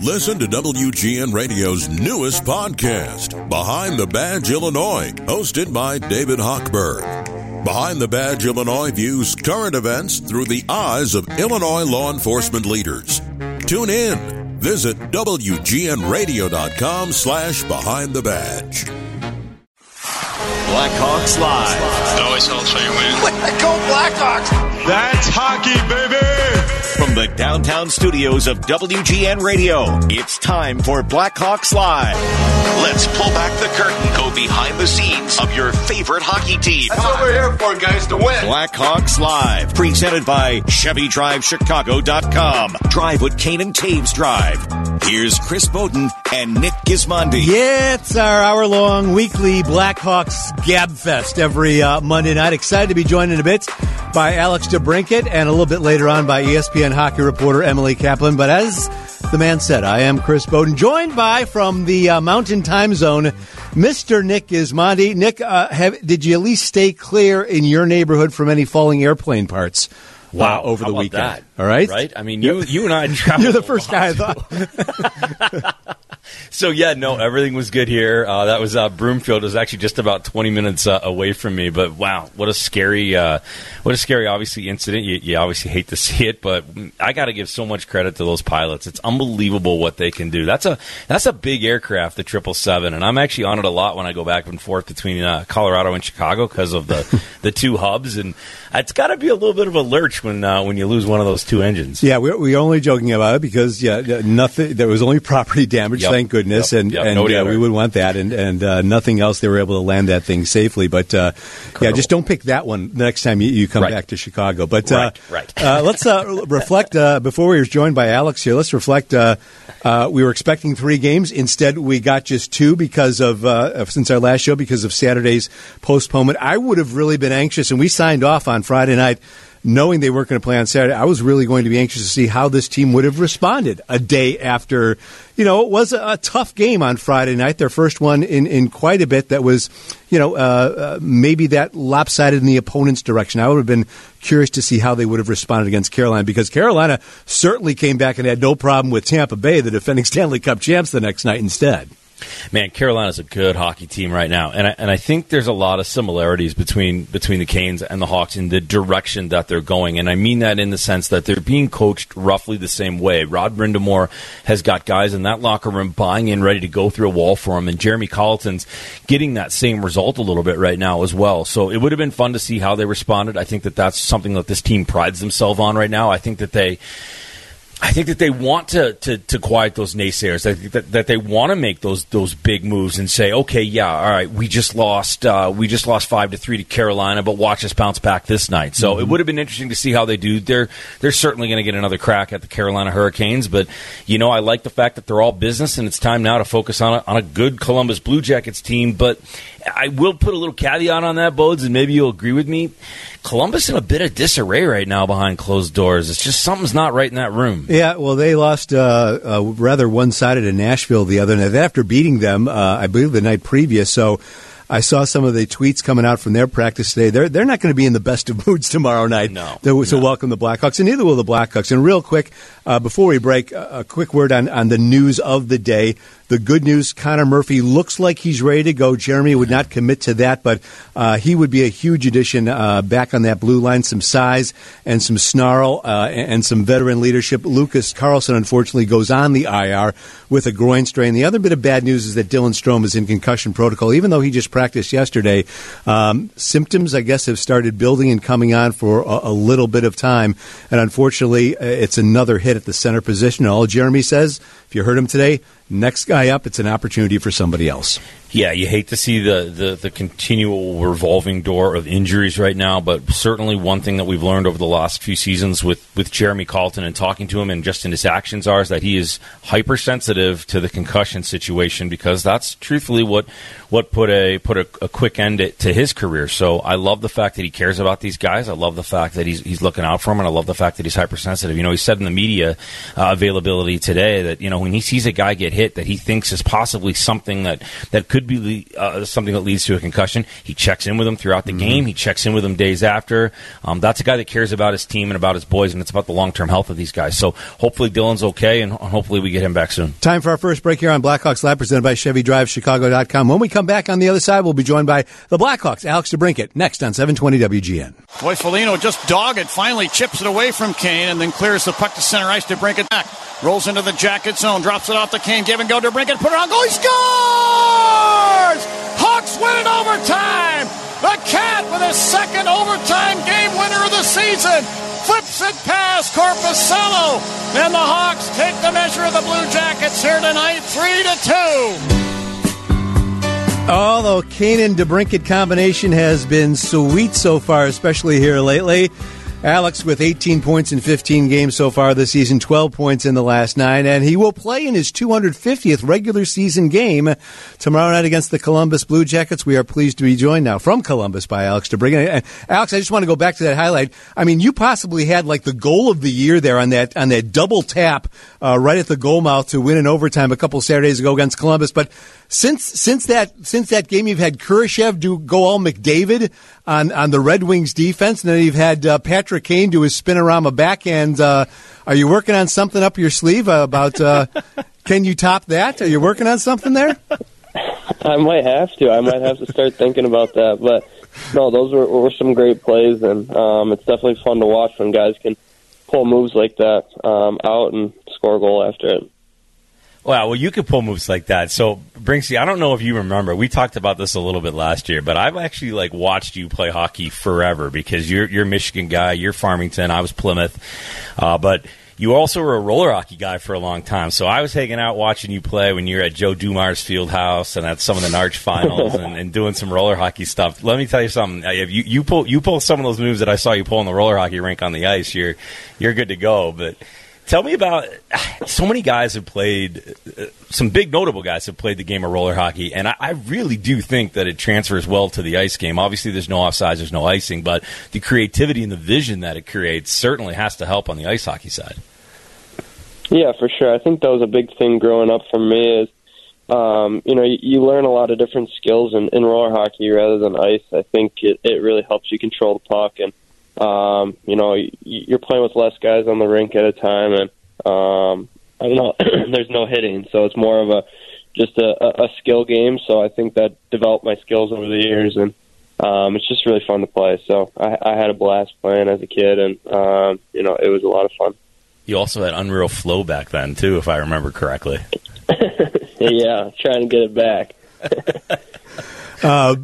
Listen to WGN Radio's newest podcast, Behind the Badge Illinois, hosted by David Hochberg. Behind the Badge Illinois views current events through the eyes of Illinois law enforcement leaders. Tune in. Visit WGNRadio.com slash Behind the Badge. Blackhawks Live. It always helps when you win. Go Blackhawks! That's hockey, baby! From the downtown studios of WGN Radio, it's time for Blackhawks Live. Let's pull back the curtain, go behind the scenes of your favorite hockey team. That's what we're here for, guys, to win. Blackhawks Live, presented by ChevyDriveChicago.com. Drive with Kane and Toews Drive. Here's Chris Boden and Nick Gismondi. Yeah, it's our hour long weekly Blackhawks Gab Fest every uh, Monday night. Excited to be joined in a bit by Alex DeBrincat and a little bit later on by ESPN hockey reporter Emily Kaplan. But as the man said, I am Chris Boden, joined by from the uh, Mountain Time Zone, Mr. Nick Gismondi. Nick, uh, have, did you at least stay clear in your neighborhood from any falling airplane parts? Wow, uh, over the weekend. that? All right, right. I mean, you you and I. You're the first guy I thought. So yeah, no, everything was good here. Uh, that was uh, Broomfield. It was actually just about 20 minutes uh, away from me. But wow, what a scary, uh, what a scary, obviously incident. You, you obviously hate to see it, but I got to give so much credit to those pilots. It's unbelievable what they can do. That's a that's a big aircraft, the triple seven, and I'm actually on it a lot when I go back and forth between uh, Colorado and Chicago because of the the two hubs, and it's got to be a little bit of a lurch when uh, when you lose one of those two engines. Yeah, we're, we're only joking about it because yeah, nothing. There was only property damage, Yep. Thank goodness, Yep. and Yep. and No uh, we would want that, and and uh, nothing else. They were able to land that thing safely, but uh, yeah, just don't pick that one the next time you, you come Right. back to Chicago. But Right, uh, right. uh, let's uh, reflect uh, before we were joined by Alex here. Let's reflect. Uh, uh, we were expecting three games. Instead, we got just two because of uh, since our last show because of Saturday's postponement. I would have really been anxious, and we signed off on Friday night knowing they weren't going to play on Saturday, I was really going to be anxious to see how this team would have responded a day after. You know, it was a, a tough game on Friday night, their first one in, in quite a bit that was, you know, uh, uh, maybe that lopsided in the opponent's direction. I would have been curious to see how they would have responded against Carolina because Carolina certainly came back and had no problem with Tampa Bay, the defending Stanley Cup champs, the next night instead. Man, Carolina's a good hockey team right now, and I, and I think there's a lot of similarities between between the Canes and the Hawks in the direction that they're going, and I mean that in the sense that they're being coached roughly the same way. Rod Brind'Amour has got guys in that locker room buying in, ready to go through a wall for him, and Jeremy Colliton's getting that same result a little bit right now as well. So it would have been fun to see how they responded. I think that that's something that this team prides themselves on right now. I think that they. I think that they want to, to, to quiet those naysayers. I think that, that they want to make those those big moves and say, okay, yeah, all right, we just lost uh, we just lost five to three to Carolina, but watch us bounce back this night. So it would have been interesting to see how they do. They're they're certainly going to get another crack at the Carolina Hurricanes, but you know, I like the fact that they're all business and it's time now to focus on a, on a good Columbus Blue Jackets team. But I will put a little caveat on that, Bodes, and maybe you'll agree with me. Columbus in a bit of disarray right now behind closed doors. It's just something's not right in that room. Yeah, well, they lost uh, uh, rather one-sided in Nashville the other night after beating them, uh, I believe, the night previous. So I saw some of the tweets coming out from their practice today. They're they're not going to be in the best of moods tomorrow night. No, to, to no. welcome the Blackhawks, and neither will the Blackhawks. And real quick, uh, before we break, a, a quick word on on the news of the day. The good news: Connor Murphy looks like he's ready to go. Jeremy would not commit to that, but uh, he would be a huge addition uh, back on that blue line. Some size and some snarl uh, and, and some veteran leadership. Lucas Carlsson, unfortunately, goes on the IR with a groin strain. The other bit of bad news is that Dylan Strome is in concussion protocol, even though he just practiced yesterday. Um, symptoms, I guess, have started building and coming on for a, a little bit of time, and unfortunately, uh, it's another hit at the center position. All Jeremy says, if you heard him today, next guy up, it's an opportunity for somebody else. Yeah, you hate to see the, the, the continual revolving door of injuries right now, but certainly one thing that we've learned over the last few seasons with, with Jeremy Colliton and talking to him and just in his actions are is that he is hypersensitive to the concussion situation because that's truthfully what what put a put a, a quick end to his career. So I love the fact that he cares about these guys. I love the fact that he's he's looking out for them, and I love the fact that he's hypersensitive. You know, he said in the media uh, availability today that you know when he sees a guy get hit that he thinks thinks is possibly something that that could be uh, something that leads to a concussion. He checks in with him throughout the mm-hmm. game. He checks in with him days after. Um, that's a guy that cares about his team and about his boys, and it's about the long term health of these guys. So hopefully Dylan's okay, and hopefully we get him back soon. Time for our first break here on Blackhawks Live, presented by Chevy Drive Chicago.com. When we come back on the other side, we'll be joined by the Blackhawks, Alex DeBrincat, next on 720 WGN. Boy, Foligno just dogged, finally chips it away from Kane, and then clears the puck to center ice to bring it back. Rolls into the jacket zone, drops it off the Kane, give and go to Brinkett, put it on goal, he scores! Hawks win it overtime! The Cat with his second overtime game winner of the season flips it past Korpisalo, and the Hawks take the measure of the Blue Jackets here tonight, three to two. Although Kane and DeBrincat combination has been sweet so far, especially here lately. Alex with 18 points in 15 games so far this season, 12 points in the last nine, and he will play in his 250th regular season game tomorrow night against the Columbus Blue Jackets. We are pleased to be joined now from Columbus by Alex DeBrincat. Alex, I just want to go back to that highlight. I mean, you possibly had like the goal of the year there on that on that double tap uh, right at the goal mouth to win in overtime a couple Saturdays ago against Columbus, but since since that since that game, you've had Kurashev do go all McDavid on on the Red Wings defense, and then you've had uh, Patrick Kane do his spinorama backhand. Uh, are you working on something up your sleeve about? Uh, can you top that? Are you working on something there? I might have to. I might have to start thinking about that. But no, those were, were some great plays, and um, it's definitely fun to watch when guys can pull moves like that um, out and score a goal after it. Wow, well, you could pull moves like that. So, Brinksy, I don't know if you remember. We talked about this a little bit last year, but I've actually like watched you play hockey forever because you're you're a Michigan guy, you're Farmington, I was Plymouth, uh, but you also were a roller hockey guy for a long time. So I was hanging out watching you play when you were at Joe Dumars Field House and at some of the Narch finals and, and, doing some roller hockey stuff. Let me tell you something. If you, you pull you pull some of those moves that I saw you pull in the roller hockey rink on the ice, you're you're good to go. But Tell me about so many guys have played, uh, some big notable guys have played the game of roller hockey, and I, I, really do think that it transfers well to the ice game. Obviously, there's no offsides, there's no icing, but the creativity and the vision that it creates certainly has to help on the ice hockey side. Yeah, for sure. I think that was a big thing growing up for me is, um, you know, you, you learn a lot of different skills in, in roller hockey rather than ice. I think it, it really helps you control the puck and um, you know, you're playing with less guys on the rink at a time, and um, I don't know. there's no hitting, so it's more of a just a, a skill game. So I think that developed my skills over the years, and um, it's just really fun to play. So I, I had a blast playing as a kid, and um, you know, it was a lot of fun. You also had unreal flow back then too, if I remember correctly. yeah, trying to get it back. uh,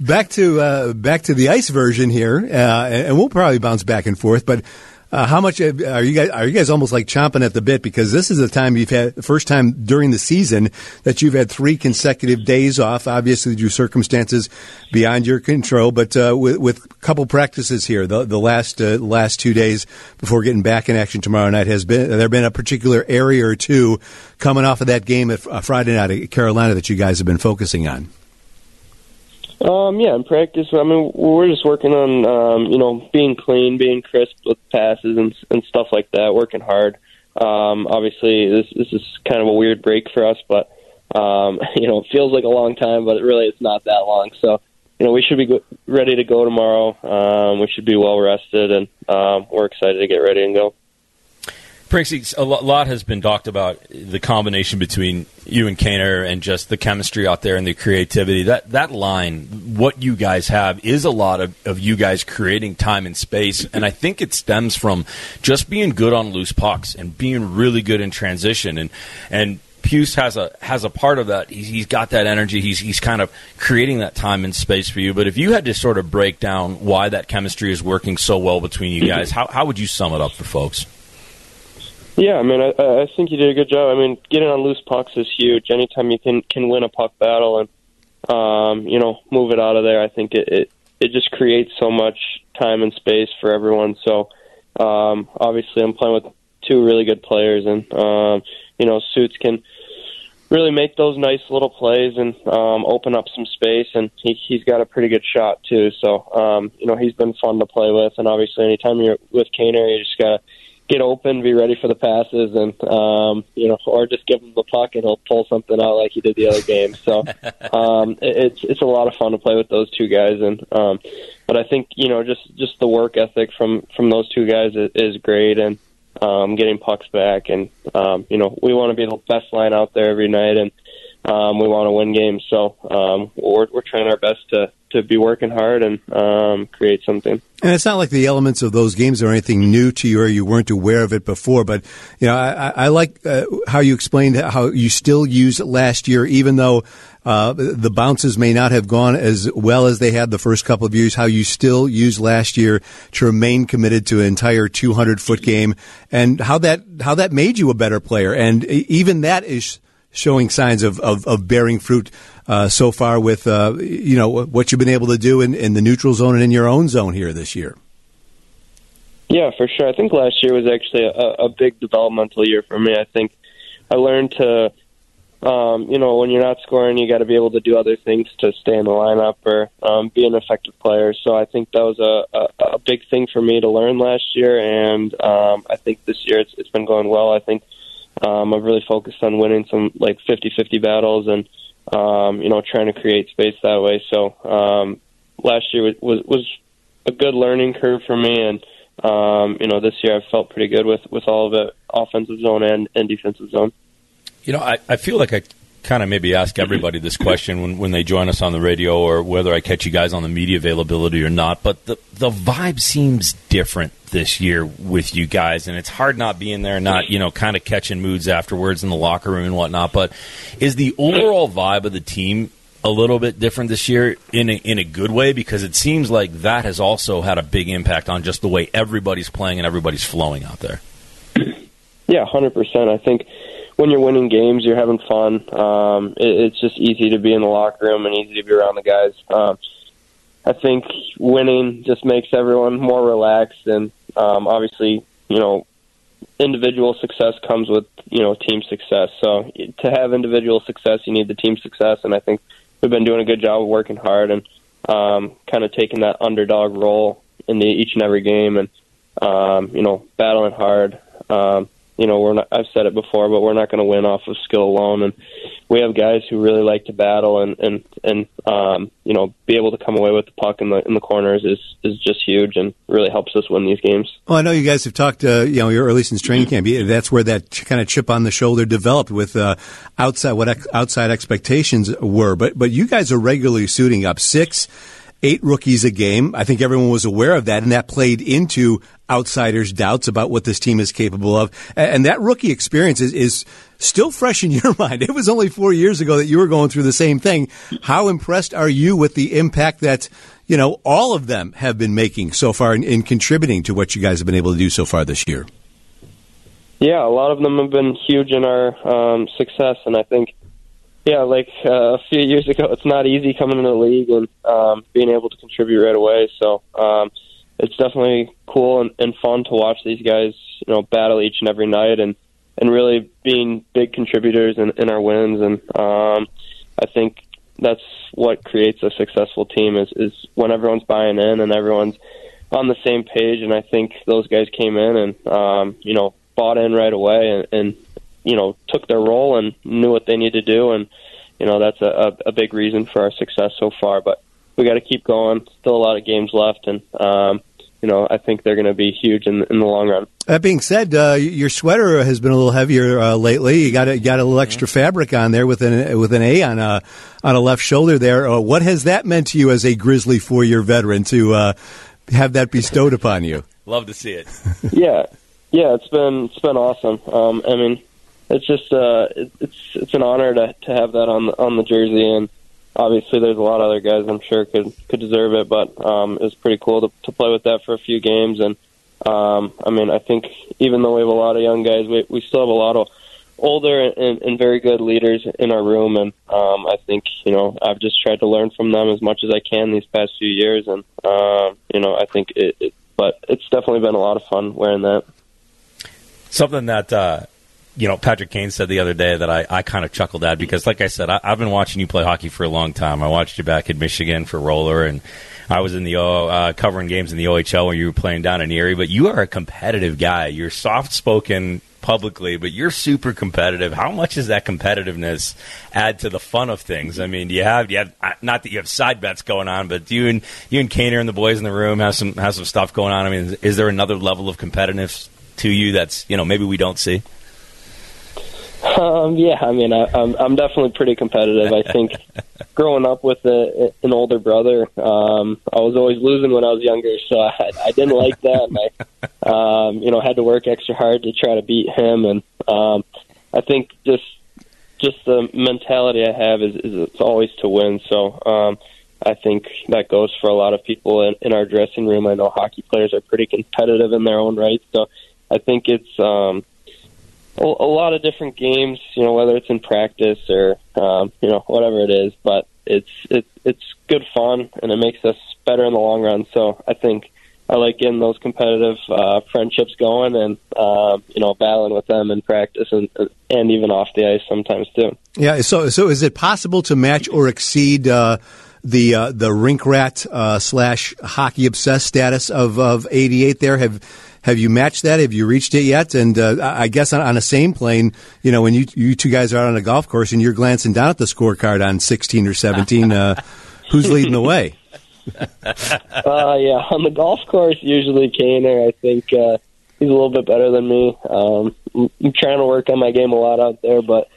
back to uh, back to the ice version here, uh, and we'll probably bounce back and forth. But uh, how much are you guys? Are you guys almost like chomping at the bit because this is the time you've had the first time during the season that you've had three consecutive days off. Obviously, due circumstances beyond your control, but uh, with, with a couple practices here, the, the last uh, last two days before getting back in action tomorrow night has been there been a particular area or two coming off of that game at uh, Friday night at Carolina that you guys have been focusing on. Um, yeah, in practice, I mean, we're just working on, um, you know, being clean, being crisp with passes and and stuff like that. Working hard. Um, obviously, this this is kind of a weird break for us, but um, you know, it feels like a long time, but really it's not that long. So, you know, we should be go- ready to go tomorrow. Um, we should be well rested, and um, we're excited to get ready and go. Brinksy, a lot has been talked about the combination between you and Kaner and just the chemistry out there and the creativity. That that line, what you guys have, is a lot of, of you guys creating time and space, and I think it stems from just being good on loose pucks and being really good in transition. And and Pius has a has a part of that. He's, he's got that energy. He's he's kind of creating that time and space for you. But if you had to sort of break down why that chemistry is working so well between you guys, how how would you sum it up for folks? Yeah, I mean, I, I think you did a good job. I mean, getting on loose pucks is huge. Anytime you can can win a puck battle and um, you know move it out of there, I think it, it it just creates so much time and space for everyone. So um, obviously, I'm playing with two really good players, and um, you know, Suits can really make those nice little plays and um, open up some space. And he, he's got a pretty good shot too. So um, you know, he's been fun to play with. And obviously, anytime you're with Kaner, you just gotta get open, be ready for the passes, and um, you know, or just give him the puck and he'll pull something out like he did the other game. So um, it, it's it's a lot of fun to play with those two guys, and um, but I think you know just just the work ethic from from those two guys is, is great, and um, getting pucks back, and um, you know we want to be the best line out there every night, and um, we want to win games. So um, we're we're trying our best to to be working hard and um, create something. And it's not like the elements of those games are anything new to you or you weren't aware of it before. But you know, I, I like uh, how you explained how you still use last year, even though. Uh, the bounces may not have gone as well as they had the first couple of years. How you still used last year to remain committed to an entire 200 foot game, and how that how that made you a better player. And even that is showing signs of, of, of bearing fruit uh, so far with uh, you know what you've been able to do in, in the neutral zone and in your own zone here this year. Yeah, for sure. I think last year was actually a, a big developmental year for me. I think I learned to, um, you know, when you're not scoring, you got to be able to do other things to stay in the lineup or um, be an effective player. So I think that was a, a, a big thing for me to learn last year, and um, I think this year it's, it's been going well. I think um, I've really focused on winning some like 50-50 battles and um, you know trying to create space that way. So um, last year was, was was a good learning curve for me, and um, you know this year I've felt pretty good with with all of it, offensive zone and, and defensive zone. You know, I, I feel like I kind of maybe ask everybody this question when, when they join us on the radio or whether I catch you guys on the media availability or not, but the, the vibe seems different this year with you guys, and it's hard not being there, not, you know, kind of catching moods afterwards in the locker room and whatnot. But is the overall vibe of the team a little bit different this year in a, in a good way? Because it seems like that has also had a big impact on just the way everybody's playing and everybody's flowing out there. Yeah, 100%. I think when you're winning games, you're having fun. Um, it, it's just easy to be in the locker room and easy to be around the guys. Um, I think winning just makes everyone more relaxed, and um, obviously, you know, individual success comes with you know team success. So to have individual success, you need the team success, and I think we've been doing a good job of working hard and um, kind of taking that underdog role in the, each and every game, and um, you know, battling hard. Um, you know, we're not, I've said it before, but we're not going to win off of skill alone. And we have guys who really like to battle and, and, and, um, you know, be able to come away with the puck in the, in the corners is, is just huge and really helps us win these games. Well, I know you guys have talked, uh, you know, early since training camp. That's where that kind of chip on the shoulder developed with, uh, outside, what ex- outside expectations were. But, but you guys are regularly suiting up six, eight rookies a game. I think everyone was aware of that, and that played into outsiders' doubts about what this team is capable of. And that rookie experience is, is still fresh in your mind. It was only four years ago that you were going through the same thing. How impressed are you with the impact that you know all of them have been making so far in, in contributing to what you guys have been able to do so far this year? Yeah, a lot of them have been huge in our um, success, and I think yeah, like uh, a few years ago, it's not easy coming into the league and um, being able to contribute right away. So um, it's definitely cool and, and fun to watch these guys, you know, battle each and every night and and really being big contributors in, in our wins. And um, I think that's what creates a successful team is is when everyone's buying in and everyone's on the same page. And I think those guys came in and um, you know bought in right away and, and you know took their role and knew what they needed to do, and you know that's a, a big reason for our success so far. But we got to keep going. Still a lot of games left, and um, you know I think they're going to be huge in, in the long run. That being said, uh, your sweater has been a little heavier uh, lately. You got a, you got a little extra fabric on there with an with an A on a on a left shoulder there. Uh, what has that meant to you as a Grizzly four year veteran to uh, have that bestowed upon you? Love to see it. yeah, yeah, it's been it's been awesome. Um, I mean, it's just uh, it, it's it's an honor to to have that on the on the jersey, and obviously there's a lot of other guys I'm sure could could deserve it, but um, it was pretty cool to to play with that for a few games, and um, I mean I think even though we have a lot of young guys, we we still have a lot of older and, and very good leaders in our room, and um, I think you know I've just tried to learn from them as much as I can these past few years, and uh, you know I think it, it, but it's definitely been a lot of fun wearing that. Something that uh, you know, Patrick Kane said the other day that I, I kind of chuckled at because, like I said, I, have been watching you play hockey for a long time. I watched you back in Michigan for roller, and I was in the uh, covering games in the OHL when you were playing down in Erie. But you are a competitive guy. You're soft spoken publicly, but you're super competitive. How much does that competitiveness add to the fun of things? I mean, do you have, do you have not that you have side bets going on, but do you and you and Kaner and the boys in the room have some have some stuff going on? I mean, is there another level of competitiveness to you that's you know maybe we don't see? Um, yeah, I mean, I, I'm I'm definitely pretty competitive. I think growing up with a, an older brother, um, I was always losing when I was younger, so I, I didn't like that. And I, um, you know, had to work extra hard to try to beat him. And um, I think just just the mentality I have is, is it's always to win. So um, I think that goes for a lot of people in, in our dressing room. I know hockey players are pretty competitive in their own right, so I think it's. Um, a, lot of different games, you know, whether it's in practice or um, you know whatever it is. But it's it's it's good fun and it makes us better in the long run. So I think I like getting those competitive uh, friendships going and uh, you know battling with them in practice and and even off the ice sometimes too. Yeah. So so is it possible to match or exceed? Uh, the uh, the rink rat uh, slash hockey obsessed status of of '88. There have have you matched that? Have you reached it yet? And uh, I guess on, on a same plane, you know, when you you two guys are out on a golf course and you're glancing down at the scorecard on 16 or 17, uh, who's leading the way? uh, yeah, on the golf course, usually Kaner. I think uh, he's a little bit better than me. Um, I'm trying to work on my game a lot out there, but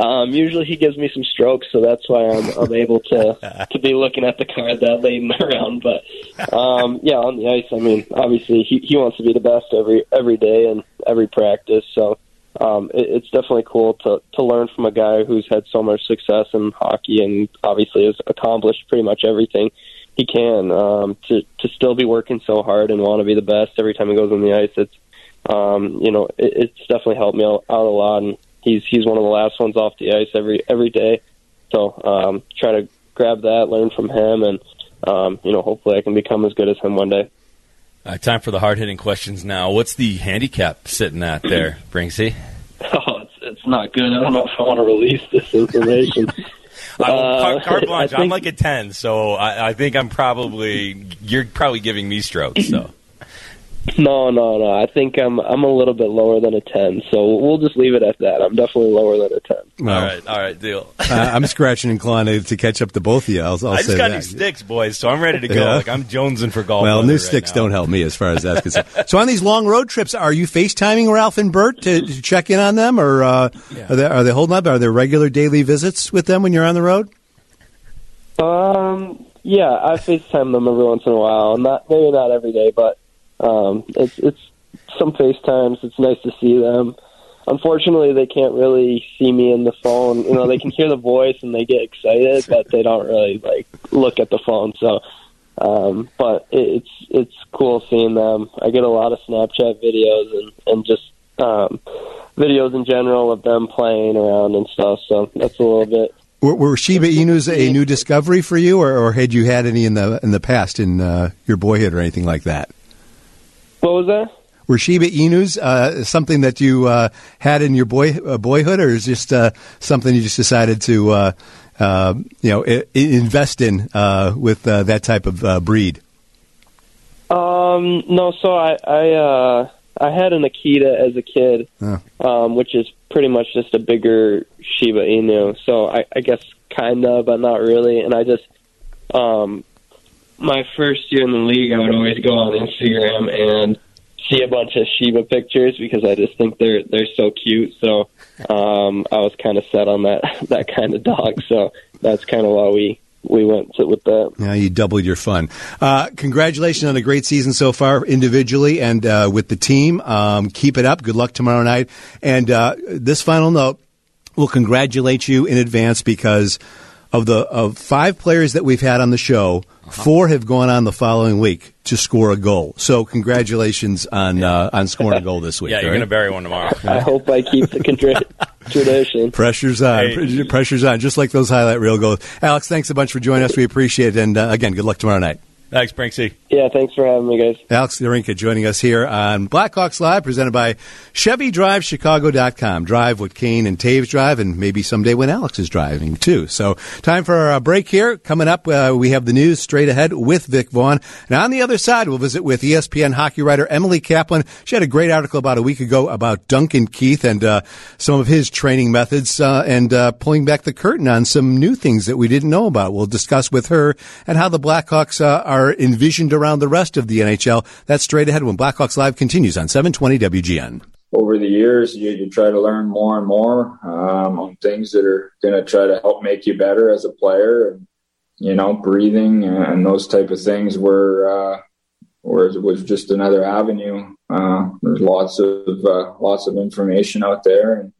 um, usually he gives me some strokes, so that's why I'm, I'm able to to be looking at the card that late in the round. But um, yeah, on the ice, I mean, obviously he he wants to be the best every every day and every practice. So um, it, it's definitely cool to to learn from a guy who's had so much success in hockey and obviously has accomplished pretty much everything he can. Um, to to still be working so hard and want to be the best every time he goes on the ice. It's um, you know, it, it's definitely helped me out, out a lot and he's he's one of the last ones off the ice every every day. So um, try to grab that, learn from him, and um, you know hopefully I can become as good as him one day. Uh, time for the hard hitting questions now. What's the handicap sitting at there, Brinksy? Oh, it's, it's not good. I don't know if I want to release this information. uh, carte blanche. Think, I'm like a ten, so I, I think I'm probably you're probably giving me strokes. So no, no, no. I think I'm I'm a little bit lower than a ten, so we'll just leave it at that. I'm definitely lower than a ten. Well, all right, all right, deal. uh, I'm scratching and clawing to, to, catch up to both of you. I'll, I'll i just got that. new sticks, boys, so I'm ready to go. Yeah. Like I'm jonesing for golf. Well, new right sticks now. don't help me as far as that's concerned. so on these long road trips, are you FaceTiming Ralph and Bert to, to check in on them, or uh, yeah. are, they, are they holding up? Are there regular daily visits with them when you're on the road? Um, yeah, I FaceTime them every once in a while. Not maybe not every day, but um, it's it's some FaceTimes. It's nice to see them. Unfortunately, they can't really see me in the phone. You know, they can hear the voice and they get excited, but they don't really like look at the phone. So, um, but it, it's it's cool seeing them. I get a lot of Snapchat videos and and just um, videos in general of them playing around and stuff. So that's a little bit were, were Shiba Inus a new discovery for you, or, or, had you had any in the in the past in uh, your boyhood or anything like that? What was that? were Shiba Inus uh, something that you uh, had in your boy uh, boyhood, or is just uh, something you just decided to uh, uh, you know I- invest in with that type of breed? Um, no, so I I, I had an Akita as a kid, oh. um, which is pretty much just a bigger Shiba Inu. So I, I guess kind of, but not really. And I just um, my first year in the league, I would always go on Instagram and see a bunch of Shiba pictures because I just think they're they're so cute. So um, I was kind of set on that that kind of dog. So that's kind of why we we went with that. Yeah, you doubled your fun. Uh, congratulations on a great season so far, individually and uh, with the team. Um, keep it up. Good luck tomorrow night. And uh, this final note, we'll congratulate you in advance because of the of five players that we've had on the show, uh-huh. four have gone on the following week to score a goal. So congratulations on yeah. uh, on scoring a goal this week. Yeah, you're right? going to bury one tomorrow. I hope I keep the tradition. Pressure's on. Hey. Pressure's on. Just like those highlight reel goals. Alex, thanks a bunch for joining us. We appreciate it. And uh, again, good luck tomorrow night. Thanks, Brinksy. Yeah, thanks for having me, guys. Alex Narinka joining us here on Blackhawks Live, presented by ChevyDriveChicago.com. Drive what Kane and Toews drive, and maybe someday when Alex is driving, too. So, time for a break here. Coming up, uh, we have the news straight ahead with Vic Vaughn. And on the other side, we'll visit with ESPN hockey writer Emily Kaplan. She had a great article about a week ago about Duncan Keith and uh, some of his training methods uh, and uh, pulling back the curtain on some new things that we didn't know about. We'll discuss with her and how the Blackhawks uh, are are envisioned around the rest of the NHL. That's straight ahead when Blackhawks Live continues on 720 WGN. Over the years, you, you try to learn more and more um, on things that are going to try to help make you better as a player. And, you know, breathing and those type of things were, uh, were was just another avenue. Uh, there's lots of uh, lots of information out there, and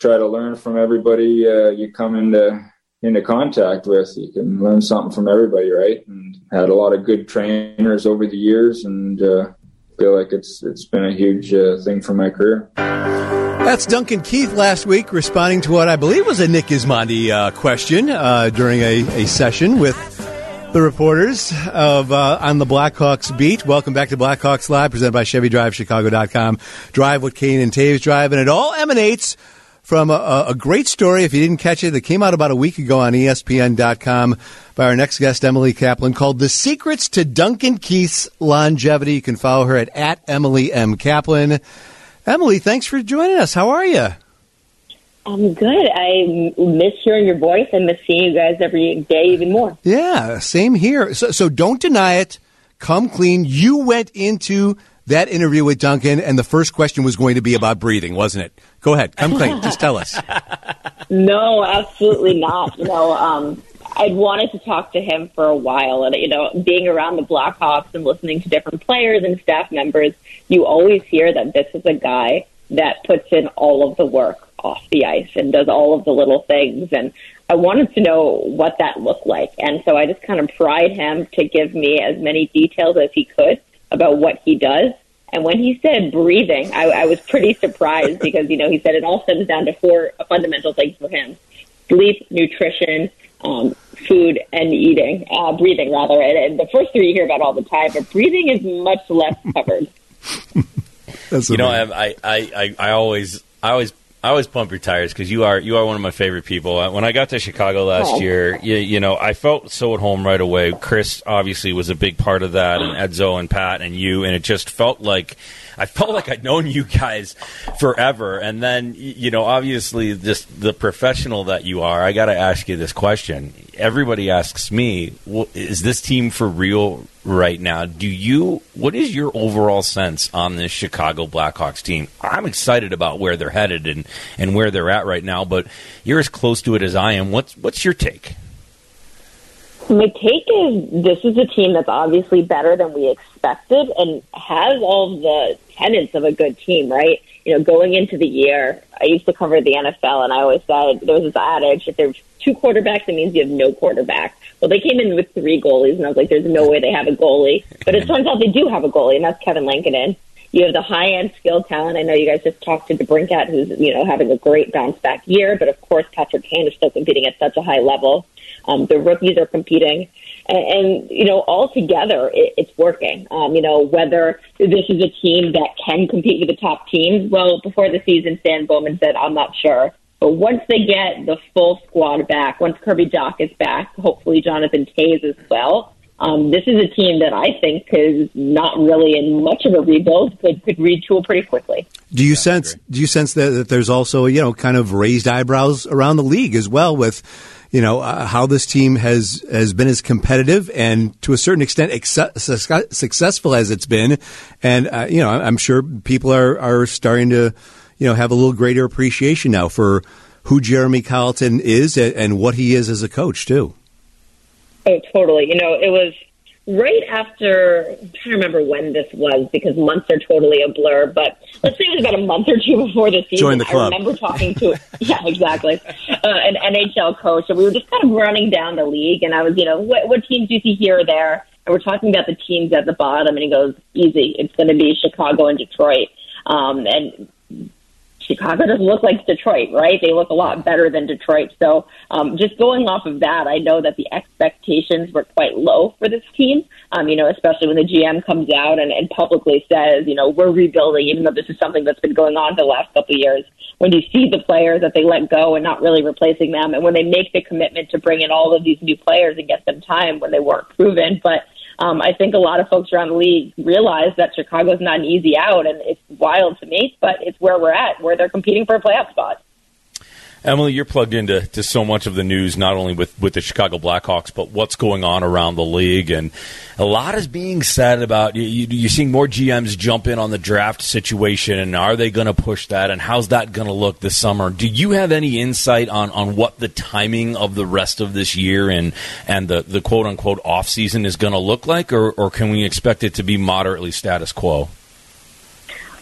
try to learn from everybody uh, you come into into contact with. You can learn something from everybody, right? And had a lot of good trainers over the years, and uh, feel like it's it's been a huge uh, thing for my career. That's Duncan Keith last week responding to what I believe was a Nick Gismondi uh, question uh, during a, a session with the reporters of uh, on the Blackhawks beat. Welcome back to Blackhawks Live, presented by ChevyDriveChicago.com. Drive what Kane and Toews drive, and it all emanates from a, a, great story, if you didn't catch it, that came out about a week ago on ESPN.com by our next guest, Emily Kaplan, called The Secrets to Duncan Keith's Longevity. You can follow her at, at Emily M. Kaplan. Emily, thanks for joining us. How are you? I'm good. I miss hearing your voice and miss seeing you guys every day even more. Yeah, same here. So, so don't deny it. Come clean. You went into that interview with Duncan, and the first question was going to be about breathing, wasn't it? Go ahead, come clean. Just tell us. No, absolutely not. You know, um, I'd wanted to talk to him for a while, and you know, being around the Blackhawks and listening to different players and staff members, you always hear that this is a guy that puts in all of the work off the ice and does all of the little things. And I wanted to know what that looked like, and so I just kind of pried him to give me as many details as he could about what he does. And when he said breathing, I, I was pretty surprised because, you know, he said it all stems down to four fundamental things for him sleep, nutrition, um, food, and eating, uh, breathing, rather. And, and the first three you hear about all the time, but breathing is much less covered. you know, I, I, I, I always, I always I always pump your tires because you are you are one of my favorite people. Uh, when I got to Chicago last oh. year, you, you, know I felt so at home right away. Chris obviously was a big part of that, and Edzo and Pat and you, and it just felt like I felt like I'd known you guys forever. And then, you know, obviously, just the professional that you are, I got to ask you this question. Everybody asks me, well, is this team for real right now? Do you, what is your overall sense on this Chicago Blackhawks team? I'm excited about where they're headed and, and where they're at right now, but you're as close to it as I am. What's, what's your take? My take is this is a team that's obviously better than we expected and has all the tenets of a good team, right? You know, going into the year, I used to cover the NFL and I always said there was this adage if there's two quarterbacks, it means you have no quarterback. Well, they came in with three goalies and I was like, there's no way they have a goalie. But it turns out they do have a goalie and that's Kevin Lankinen. You have the high end skill talent. I know you guys just talked to DeBrincat, who's, you know, having a great bounce back year, but of course Patrick Kane is still competing at such a high level. Um, the rookies are competing. And, and you know, all together, it, it's working. Um, you know, whether this is a team that can compete with the top teams, well, before the season, Stan Bowman said, I'm not sure. But once they get the full squad back, once Kirby Dach is back, hopefully Jonathan Toews as well, um, this is a team that I think is not really in much of a rebuild could could retool pretty quickly. Do you sense do you sense that, that there's also you know kind of raised eyebrows around the league as well with you know uh, how this team has has been as competitive and to a certain extent ex- successful as it's been, and uh, you know I'm sure people are are starting to you know have a little greater appreciation now for who Jeremy Colliton is and what he is as a coach too. Oh, totally. You know, it was right after, I'm trying to remember when this was because months are totally a blur, but let's say it was about a month or two before the season. Join the club. I remember talking to, yeah, exactly, uh, an NHL coach, and we were just kind of running down the league, and I was, you know, what, what teams do you see here or there? And we're talking about the teams at the bottom, and he goes, easy, it's going to be Chicago and Detroit. Um, and Chicago doesn't look like Detroit, right? They look a lot better than Detroit. So um, just going off of that, I know that the expectations were quite low for this team. Um, you know, especially when the GM comes out and, and publicly says, you know, we're rebuilding, even though this is something that's been going on for the last couple of years. When you see the players that they let go and not really replacing them, and when they make the commitment to bring in all of these new players and get them time when they weren't proven, but um, I think a lot of folks around the league realize that Chicago's not an easy out, and it's wild to me, but it's where we're at, where they're competing for a playoff spot. Emily, you're plugged into to so much of the news, not only with, with the Chicago Blackhawks, but what's going on around the league. And a lot is being said about you, you, are seeing more GMs jump in on the draft situation, and are they going to push that, and how's that going to look this summer? Do you have any insight on, on what the timing of the rest of this year and and the, the quote unquote off season is going to look like, or, or can we expect it to be moderately status quo?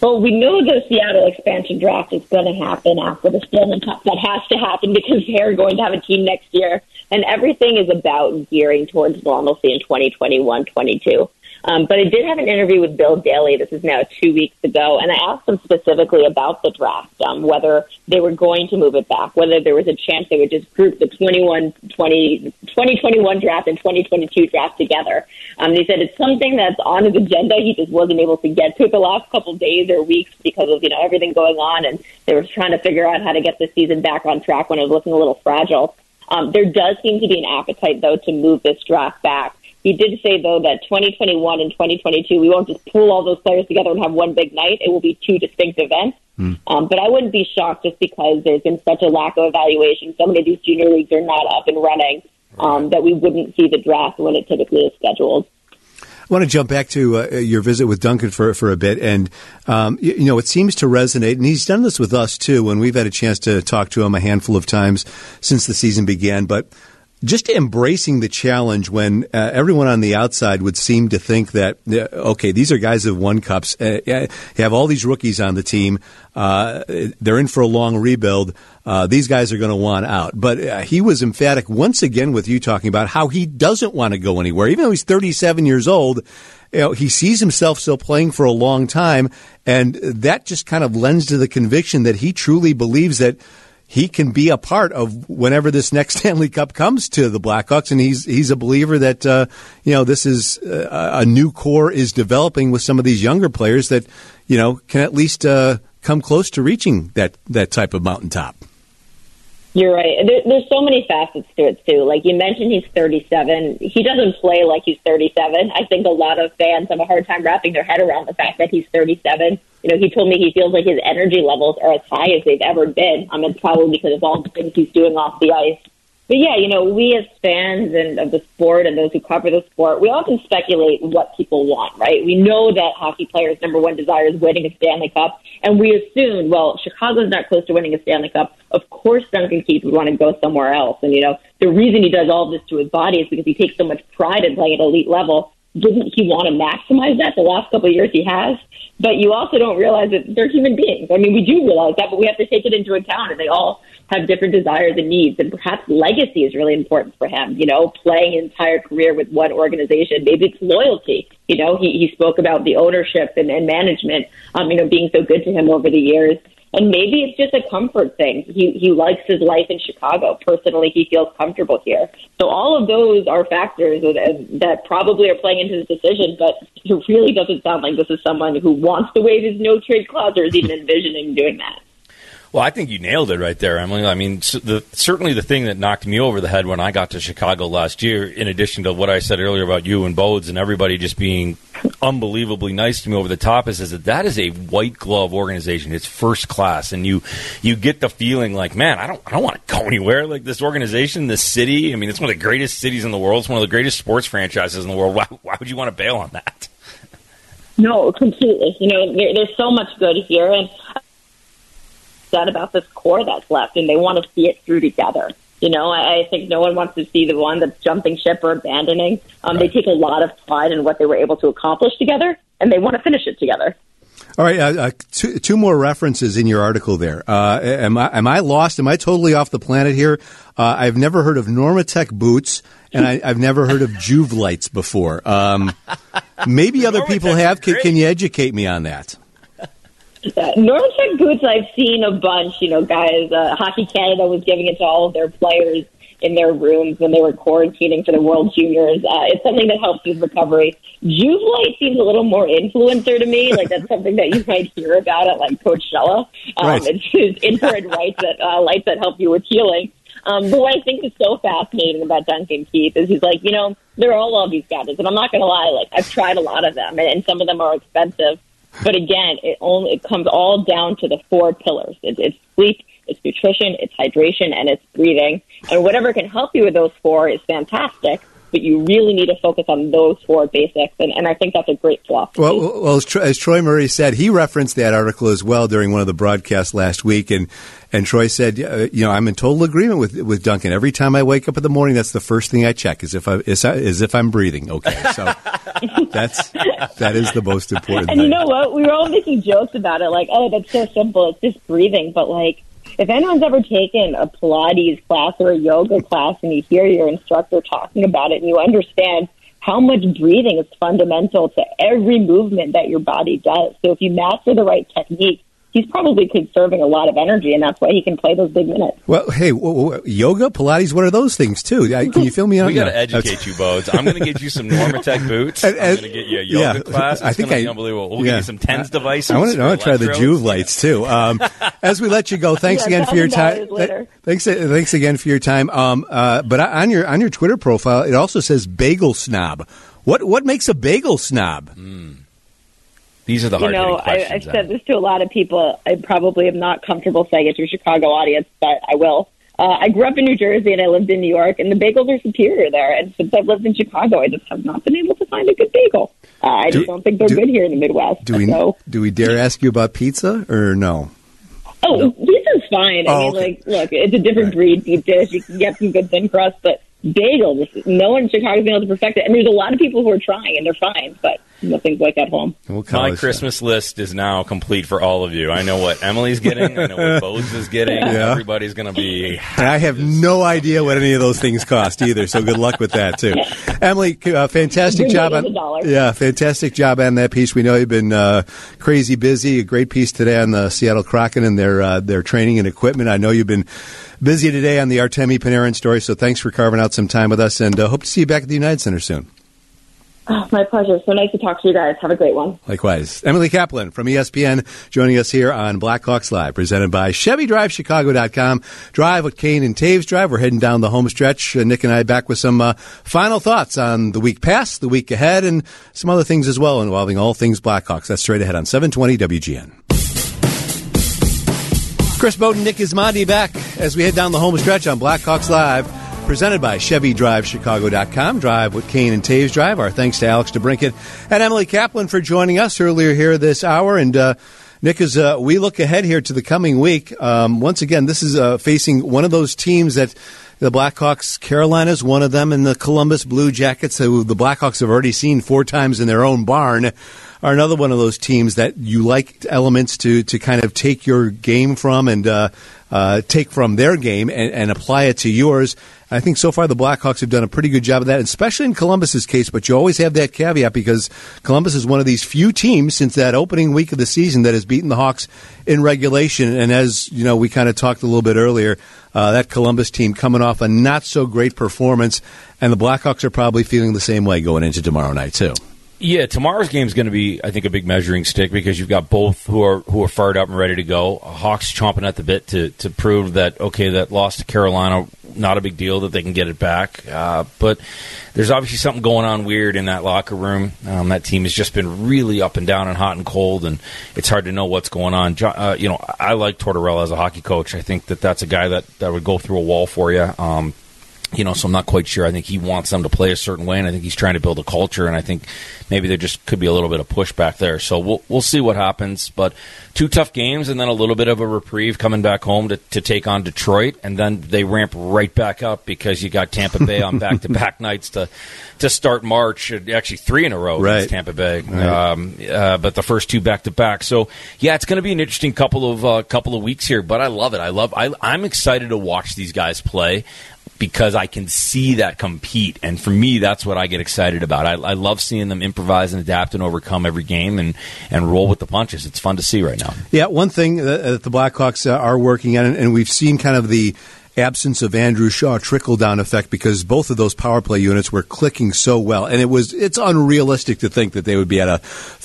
Well, we know the Seattle expansion draft is going to happen after the Stanley Cup. That has to happen because they're going to have a team next year, and everything is about gearing towards normalcy in 2021 22. Um, but I did have an interview with Bill Daly. This is now two weeks ago, and I asked him specifically about the draft, um, whether they were going to move it back, whether there was a chance they would just group the 21, 20, 2021 draft and 2022 draft together. Um, he said it's something that's on his agenda. He just wasn't able to get to it the last couple days or weeks because of you know everything going on, and they were trying to figure out how to get the season back on track when it was looking a little fragile. Um, there does seem to be an appetite, though, to move this draft back. He did say, though, that 2021 and 2022, we won't just pull all those players together and have one big night. It will be two distinct events. Mm. Um, but I wouldn't be shocked just because there's been such a lack of evaluation. So many of these junior leagues are not up and running um, that we wouldn't see the draft when it typically is scheduled. I want to jump back to uh, your visit with Duncan for for a bit, and um, you, you, know it seems to resonate, and he's done this with us too. When we've had a chance to talk to him a handful of times since the season began, but just embracing the challenge when uh, everyone on the outside would seem to think that uh, okay, these are guys who've won cups. Uh, have all these rookies on the team. Uh, they're in for a long rebuild. Uh, these guys are going to want out. But uh, he was emphatic once again with you talking about how he doesn't want to go anywhere, even though he's 37 years old. You know, he sees himself still playing for a long time, and that just kind of lends to the conviction that he truly believes that he can be a part of whenever this next Stanley Cup comes to the Blackhawks, and he's he's a believer that uh, you know this is uh, a new core is developing with some of these younger players that you know can at least uh, come close to reaching that that type of mountaintop. You're right. There, there's so many facets to it too. Like you mentioned, he's 37. He doesn't play like he's 37. I think a lot of fans have a hard time wrapping their head around the fact that he's 37. You know, he told me he feels like his energy levels are as high as they've ever been. Um, I mean, probably because of all the things he's doing off the ice but yeah, you know, we as fans and of the sport and those who cover the sport, we often speculate what people want, right? We know that hockey players' number one desire is winning a Stanley Cup, and we assume, well, Chicago's not close to winning a Stanley Cup. Of course, Duncan Keith would want to go somewhere else. And you know, the reason he does all this to his body is because he takes so much pride in playing at elite level. Didn't he want to maximize that the last couple of years he has? But you also don't realize that they're human beings. I mean, we do realize that, but we have to take it into account, and they all have different desires and needs, and perhaps legacy is really important for him. You know, playing an entire career with one organization, maybe it's loyalty. You know, he, he spoke about the ownership and, and management, um, you know, being so good to him over the years. And maybe it's just a comfort thing. He he likes his life in Chicago. Personally, he feels comfortable here. So all of those are factors that, probably are playing into his decision. But it really doesn't sound like this is someone who wants to waive his no trade clause or is even envisioning doing that. Well, I think you nailed it right there, Emily. I mean, the, certainly the thing that knocked me over the head when I got to Chicago last year, in addition to what I said earlier about you and Bodes and everybody just being unbelievably nice to me over the top, is, is that that is a white glove organization. It's first class, and you you get the feeling like, man, I don't I don't want to go anywhere. Like this organization, this city. I mean, it's one of the greatest cities in the world. It's one of the greatest sports franchises in the world. Why, why would you want to bail on that? No, completely. You know, there, there's so much good here, and upset about this core that's left, and they want to see it through together. You know, I, I think no one wants to see the one that's jumping ship or abandoning. Um, right. They take a lot of pride in what they were able to accomplish together, and they want to finish it together. All right, uh, uh, two, two, more references in your article there. Uh, am I am I lost? Am I totally off the planet here? Uh, I've never heard of Normatec boots, and I, have never heard of Joovv lights before. Um, maybe other people have. Can, can, you educate me on that? Uh, Normatec boots, I've seen a bunch. You know, guys, uh, Hockey Canada was giving it to all of their players in their rooms when they were quarantining for the World Juniors. Uh, it's something that helps with recovery. Joovv Light seems a little more influencer to me. Like that's something that you might hear about at like Coachella. Um, Right. It's, it's infrared lights that uh, lights that help you with healing. Um, but what I think is so fascinating about Duncan Keith is he's like, you know, there are all of these gadgets, and I'm not going to lie, like I've tried a lot of them, and, and some of them are expensive. But again, it only it comes all down to the four pillars. It's, it's sleep, it's nutrition, it's hydration, and it's breathing. And whatever can help you with those four is fantastic. But you really need to focus on those four basics, and, and I think that's a great philosophy. Well, well as, Troy, as Troy Murray said, he referenced that article as well during one of the broadcasts last week, and and Troy said, uh, you know, I'm in total agreement with with Duncan. Every time I wake up in the morning, that's the first thing I check is if I is, is if I'm breathing. Okay, so that's that is the most important. And thing. you know what? We were all making jokes about it, like, oh, that's so simple. It's just breathing. But like, if anyone's ever taken a Pilates class or a yoga class, and you hear your instructor talking about it, and you understand how much breathing is fundamental to every movement that your body does. So if you master the right technique, he's probably conserving a lot of energy, and that's why he can play those big minutes. Well, hey, w- w- yoga, Pilates, what are those things too? I- Can you fill me in? We got to Yeah, educate that's- you, Bodes. I'm going to get you some Normatec boots. And- I'm going to get you a yoga yeah, class. It's I think going be I- unbelievable. We'll yeah. get you some TENS devices. I want to, I want to try the. Joovv lights too. Um, as we let you go, thanks Yeah, again for your time. $1,000. Thanks, thanks again for your time. Um, uh, but on your on your Twitter profile, it also says bagel snob. What what makes a bagel snob? These are the you hard know, I, questions. I've said this to a lot of people. I probably am not comfortable saying it to a Chicago audience, but I will. Uh, I grew up in New Jersey and I lived in New York, and the bagels are superior there. And since I've lived in Chicago, I just have not been able to find a good bagel. Uh, I Do- just don't think they're do- good here in the Midwest. Do we So, do we dare ask you about pizza or no? oh, pizza's fine. I Oh, mean, okay. like, look, it's a different breed deep dish. You can get some good thin crust, but bagel, just, no one in Chicago's been able to perfect it. And there's a lot of people who are trying, and they're fine, but nothing's like at home. We'll My this- Christmas list is now complete for all of you. I know what Emily's getting. I know what Bodes is getting. Yeah. Everybody's going to be. And I have no idea what any of those things cost either. So good luck with that too, Emily. Uh, fantastic Good job on a dollar. yeah, fantastic job on that piece. We know you've been uh, crazy busy. A great piece today on the Seattle Kraken and their uh, their training and equipment. I know you've been busy today on the Artemi Panarin story. So thanks for carving out some time with us, and uh, hope to see you back at the United Center soon. Oh, my pleasure. So nice to talk to you guys. Have a great one. Likewise. Emily Kaplan from ESPN joining us here on Blackhawks Live, presented by ChevyDriveChicago.com. Drive with Kane and Toews Drive. We're heading down the home stretch. Uh, Nick and I back with some uh, final thoughts on the week past, the week ahead, and some other things as well involving all things Blackhawks. That's straight ahead on 720 WGN. Chris Boden, Nick Gismondi back as we head down the home stretch on Blackhawks Live, presented by ChevyDriveChicago.com. Drive with Kane and Toews Drive. Our thanks to Alex DeBrincat and Emily Kaplan for joining us earlier here this hour. And uh, Nick, as uh, we look ahead here to the coming week, um, once again, this is uh, facing one of those teams that the Blackhawks, Carolina's one of them, and the Columbus Blue Jackets, who the Blackhawks have already seen four times in their own barn, are another one of those teams that you like elements to to kind of take your game from and uh, uh, take from their game and, and apply it to yours. I think so far the Blackhawks have done a pretty good job of that, especially in Columbus's case. But you always have that caveat because Columbus is one of these few teams since that opening week of the season that has beaten the Hawks in regulation. And as you know, we kind of talked a little bit earlier, uh, that Columbus team coming off a not so great performance, and the Blackhawks are probably feeling the same way going into tomorrow night too. Yeah, tomorrow's game is going to be, I think, a big measuring stick because you've got both who are who are fired up and ready to go. Hawks chomping at the bit to to prove that okay, that loss to Carolina, not a big deal that they can get it back. Uh, but there's obviously something going on weird in that locker room. Um, that team has just been really up and down and hot and cold, and it's hard to know what's going on. Uh, you know, I like Tortorella as a hockey coach. I think that that's a guy that that would go through a wall for you. Um, you know, so I'm not quite sure. I think he wants them to play a certain way, and I think he's trying to build a culture. And I think maybe there just could be a little bit of pushback there. So we'll we'll see what happens. But two tough games, and then a little bit of a reprieve coming back home to, to take on Detroit, and then they ramp right back up because you got Tampa Bay on back to back nights to to start March. Actually, three in a row Right. against Tampa Bay. Right. Um, uh, but the first two back to back. So yeah, it's going to be an interesting couple of uh, couple of weeks here. But I love it. I love. I, I'm excited to watch these guys play because I can see that compete. And for me, that's what I get excited about. I, I love seeing them improvise and adapt and overcome every game and, and roll with the punches. It's fun to see right now. Yeah, one thing that the Blackhawks uh, are working on, and we've seen kind of the absence of Andrew Shaw trickle down effect because both of those power play units were clicking so well, and it was it's unrealistic to think that they would be at a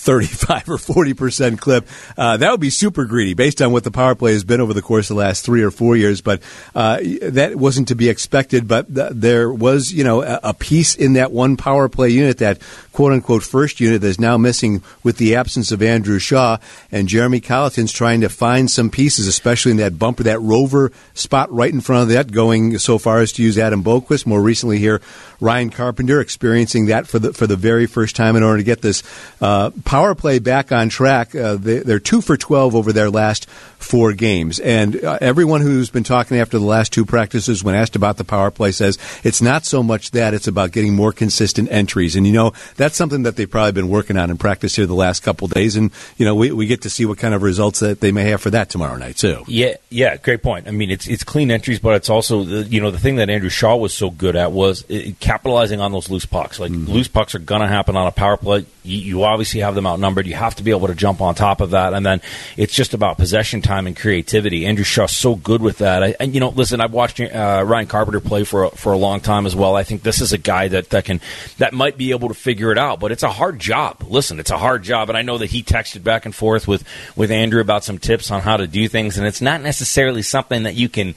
35 or 40 percent clip. Uh, that would be super greedy based on what the power play has been over the course of the last three or four years. But uh, that wasn't to be expected. But th- there was you know a, a piece in that one power play unit that quote unquote first unit that is now missing with the absence of Andrew Shaw and Jeremy Colliton's trying to find some pieces, especially in that bumper, that rover spot right in front of that, going so far as to use Adam Boqvist. More recently here, Ryan Carpenter experiencing that for the for the very first time in order to get this uh, power play back on track. Uh, they, are two for twelve over their last four games, and uh, everyone who's been talking after the last two practices, when asked about the power play, says it's not so much that it's about getting more consistent entries. And you know that's something that they've probably been working on in practice here the last couple days, and you know we, we get to see what kind of results that they may have for that tomorrow night too. Yeah, yeah, great point. I mean, it's it's clean entries, but it's also the, you know the thing that Andrew Shaw was so good at was. It, capitalizing on those loose pucks. Like mm-hmm. loose pucks are going to happen on a power play. You, you, obviously have them outnumbered. You have to be able to jump on top of that, and then it's just about possession time and creativity. Andrew Shaw's so good with that. I, and you know, listen, I've watched uh, Ryan Carpenter play for a, for a long time as well. I think this is a guy that that can that might be able to figure it out, but it's a hard job. Listen, it's a hard job, and I know that he texted back and forth with with Andrew about some tips on how to do things, and it's not necessarily something that you can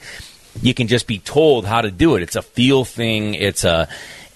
you can just be told how to do it. It's a feel thing. It's a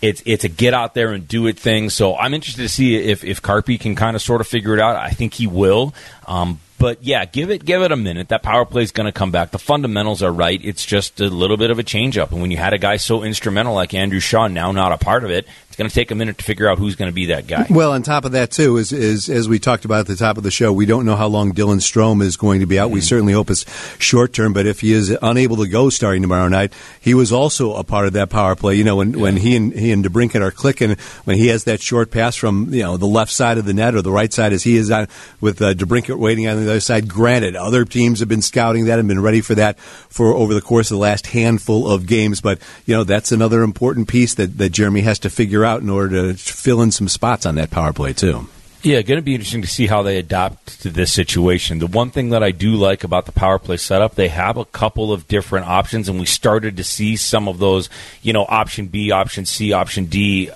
it's it's a get out there and do it thing. So I'm interested to see if if Carpy can kind of sort of figure it out. I think he will. Um, but yeah, give it give it a minute. That power play is going to come back. The fundamentals are right. It's just a little bit of a change up. And when you had a guy so instrumental like Andrew Shaw, now not a part of it, it's going to take a minute to figure out who's going to be that guy. Well, on top of that, too, is, is as we talked about at the top of the show, we don't know how long Dylan Strome is going to be out. Mm-hmm. We certainly hope it's short term, but if he is unable to go starting tomorrow night, he was also a part of that power play. You know, when, yeah. when he and he and DeBrincat are clicking, when he has that short pass from you know the left side of the net or the right side as he is on with uh, waiting on the other side. Granted, other teams have been scouting that and been ready for that for over the course of the last handful of games, but you know that's another important piece that, that Jeremy has to figure figure out in order to fill in some spots on that power play too. Yeah, going to be interesting to see how they adapt to this situation. The one thing that I do like about the power play setup, they have a couple of different options, and we started to see some of those, you know, option B, option C, option D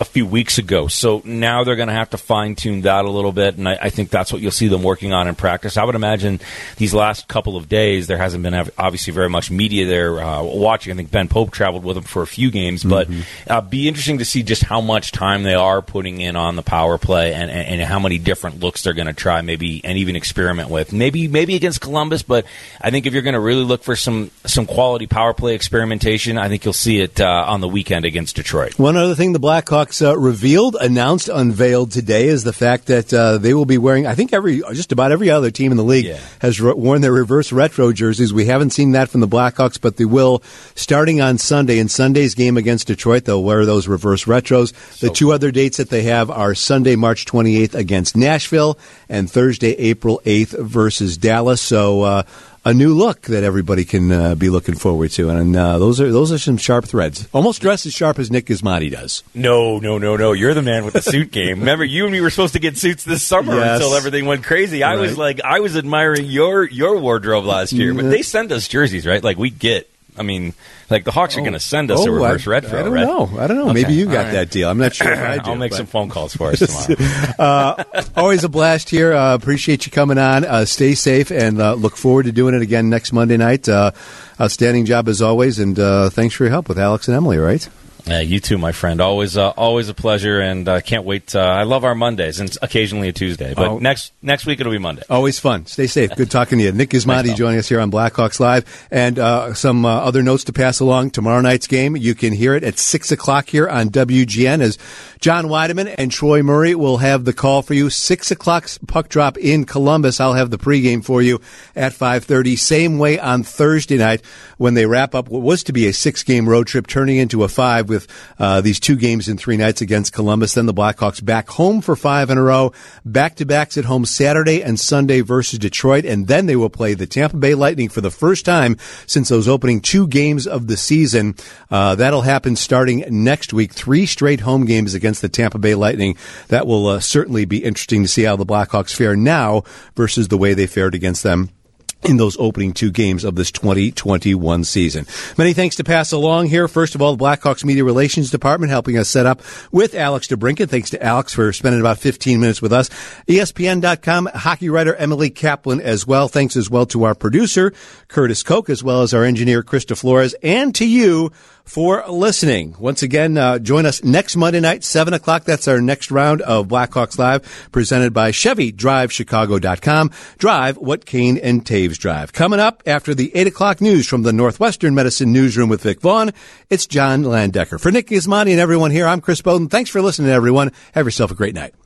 a few weeks ago. So now they're going to have to fine tune that a little bit, and I, I, think that's what you'll see them working on in practice. I would imagine these last couple of days there hasn't been obviously very much media there uh, watching. I think Ben Pope traveled with them for a few games, but mm-hmm. uh, be interesting to see just how much time they are putting in on the power play and, and, and how many different looks they're going to try, maybe and even experiment with. Maybe maybe against Columbus, but I think if you're going to really look for some some quality power play experimentation, I think you'll see it uh, on the weekend against Detroit. One other thing, the Blackhawks uh, revealed, announced, unveiled today is the fact that uh, they will be wearing. I think every just about every other team in the league yeah. has re- worn their reverse retro jerseys. We haven't seen that from the Blackhawks, but they will starting on Sunday. In Sunday's game against Detroit, they'll wear those reverse retros. So the two cool. other dates that they have are Sunday, March 28th against Nashville, and Thursday, April 8th versus Dallas. So. Uh, a new look that everybody can uh, be looking forward to, and uh, those are those are some sharp threads. Almost dressed as sharp as Nick Gismondi does. No, no, no, no. You're the man with the suit game. Remember, you and me were supposed to get suits this summer yes. until everything went crazy. I right. was like, I was admiring your your wardrobe last year, but they send us jerseys, right? Like we get I mean, like the Hawks are going to send us oh, a reverse I, retro. I don't right? know. I don't know. Okay. Maybe you got right. that deal. I'm not sure I do. I'll make but. some phone calls for us tomorrow. uh, always a blast here. Uh, appreciate you coming on. Uh, stay safe and uh, look forward to doing it again next Monday night. Uh, outstanding job as always, and uh, thanks for your help with Alex and Emily. Right. Yeah, you too, my friend. Always, uh, always a pleasure, and I uh, can't wait. Uh, I love our Mondays, and occasionally a Tuesday. But oh. next next week it'll be Monday. Always fun. Stay safe. Good talking to you, Nick Gismondi, joining us here on Blackhawks Live, and uh, some uh, other notes to pass along. Tomorrow night's game, you can hear it at six o'clock here on WGN as John Wiedeman and Troy Murray will have the call for you. Six o'clock puck drop in Columbus. I'll have the pregame for you at five thirty. Same way on Thursday night when they wrap up what was to be a six game road trip, turning into a five with uh, these two games in three nights against Columbus. Then the Blackhawks back home for five in a row, back to backs at home Saturday and Sunday versus Detroit, and then they will play the Tampa Bay Lightning for the first time since those opening two games of the season. Uh, that'll happen starting next week. Three straight home games against the Tampa Bay Lightning. That will uh, certainly be interesting to see how the Blackhawks fare now versus the way they fared against them in those opening two games of this 2021 season. Many thanks to pass along here. First of all, the Blackhawks Media Relations Department helping us set up with Alex DeBrincat. Thanks to Alex for spending about 15 minutes with us. ESPN.com hockey writer Emily Kaplan as well. Thanks as well to our producer, Curtis Koch, as well as our engineer, Krista Flores, and to you for listening. Once again, uh, join us next Monday night, 7 o'clock. That's our next round of Blackhawks Live, presented by Chevy Drive Chicago.com. Drive what Kane and Toews drive. Coming up after the 8 o'clock news from the Northwestern Medicine Newsroom with Vic Vaughn, it's John Landecker. For Nick Gismondi and everyone here, I'm Chris Boden. Thanks for listening, everyone. Have yourself a great night.